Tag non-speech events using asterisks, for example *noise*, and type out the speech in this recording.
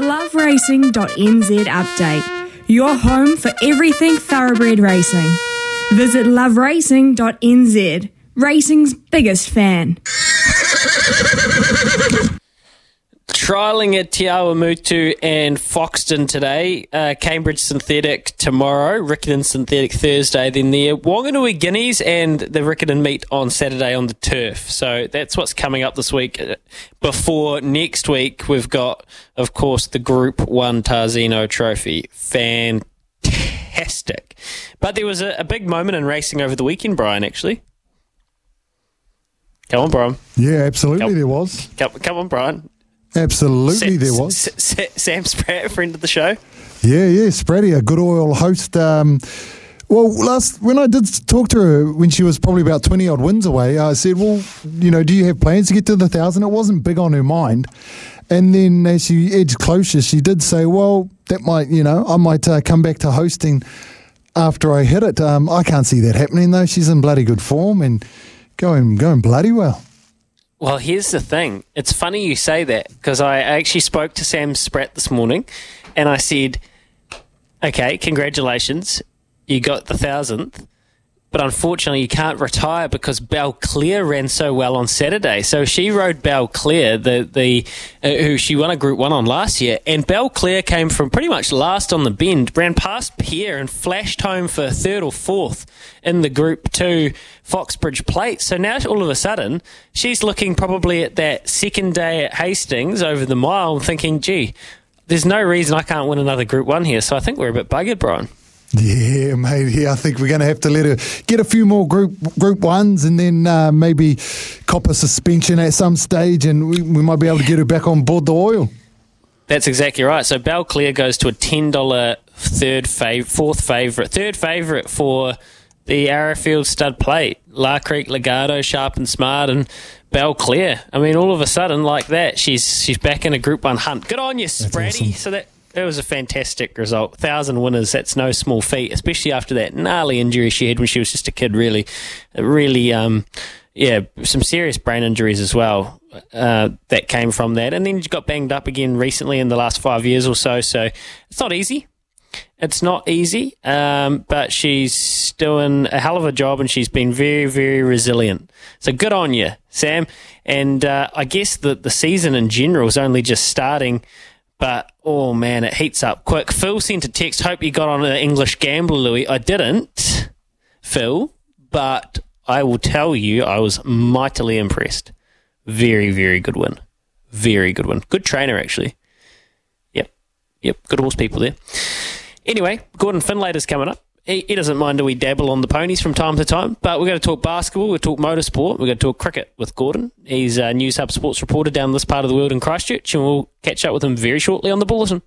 Loveracing.nz update. Your home for everything thoroughbred racing. Visit loveracing.nz, racing's biggest fan. *laughs* Trialling at Te Awamutu and Foxton today, uh, Cambridge Synthetic tomorrow, Riccarton Synthetic Thursday, then the Wanganui Guineas and the Riccarton meet on Saturday on the turf. So that's what's coming up this week. Before next week, we've got, of course, the Group 1 Tarzino Trophy. Fantastic. But there was a, a big moment in racing over the weekend, Brian, actually. Come on, Brian. Yeah, absolutely, Come- there was. Come, come on, Brian. Absolutely, Sa- there was. Sa- Sa- Sam Spratt, friend of the show. Yeah, yeah, Spratty, a good oil host. Um, well, last when I did talk to her when she was probably about twenty odd wins away, I said, "Well, you know, do you have plans to get to the thousand? It wasn't big on her mind. And then as she edged closer, she did say, "Well, that might, you know, I might uh, come back to hosting after I hit it. Um, I can't see that happening though. She's in bloody good form and going going bloody well." Well, here's the thing. It's funny you say that because I actually spoke to Sam Spratt this morning and I said, okay, congratulations. You got the thousandth. But unfortunately, you can't retire because Balclair ran so well on Saturday. So she rode Balclair, the the uh, who she won a Group One on last year, and Balclair came from pretty much last on the bend, ran past Pierre and flashed home for third or fourth in the Group Two Foxbridge Plate. So now all of a sudden, she's looking probably at that second day at Hastings over the mile, thinking, "Gee, there's no reason I can't win another Group One here." So I think we're a bit buggered, Brian. Yeah, mate. Yeah, I think we're going to have to let her get a few more group group ones, and then uh, maybe cop a suspension at some stage, and we, we might be able to get her back on board the oil. That's exactly right. So Bell Clear goes to a ten dollar third fav- fourth favourite, third favourite for the Arrowfield Stud Plate. La Crique Legarto, Sharp and Smart, and Bell Clear. I mean, all of a sudden, like that, she's she's back in a Group One hunt. Good on you, Spratty. awesome. So that. That was a fantastic result. Thousand winners, that's no small feat, especially after that gnarly injury she had when she was just a kid, really. Really, um, yeah, some serious brain injuries as well uh, that came from that. And then she got banged up again recently in the last five years or so. So it's not easy. It's not easy, um, but she's doing a hell of a job and she's been very, very resilient. So good on you, Sam. And uh, I guess the, the season in general is only just starting, but oh man, it heats up quick. Phil sent a text. Hope you got on an English gambler, Louis. I didn't, Phil, but I will tell you I was mightily impressed. Very, very good win. Very good win. Good trainer, actually. Yep. Yep. Good horse people there. Anyway, Gordon Findlater's coming up. He, doesn't mind that we dabble on the ponies from time to time, but we're going to talk basketball, we're going to talk motorsport, we're going to talk cricket with Gordon. He's a Newshub sports reporter down this part of the world in Christchurch, and we'll catch up with him very shortly on the bulletin.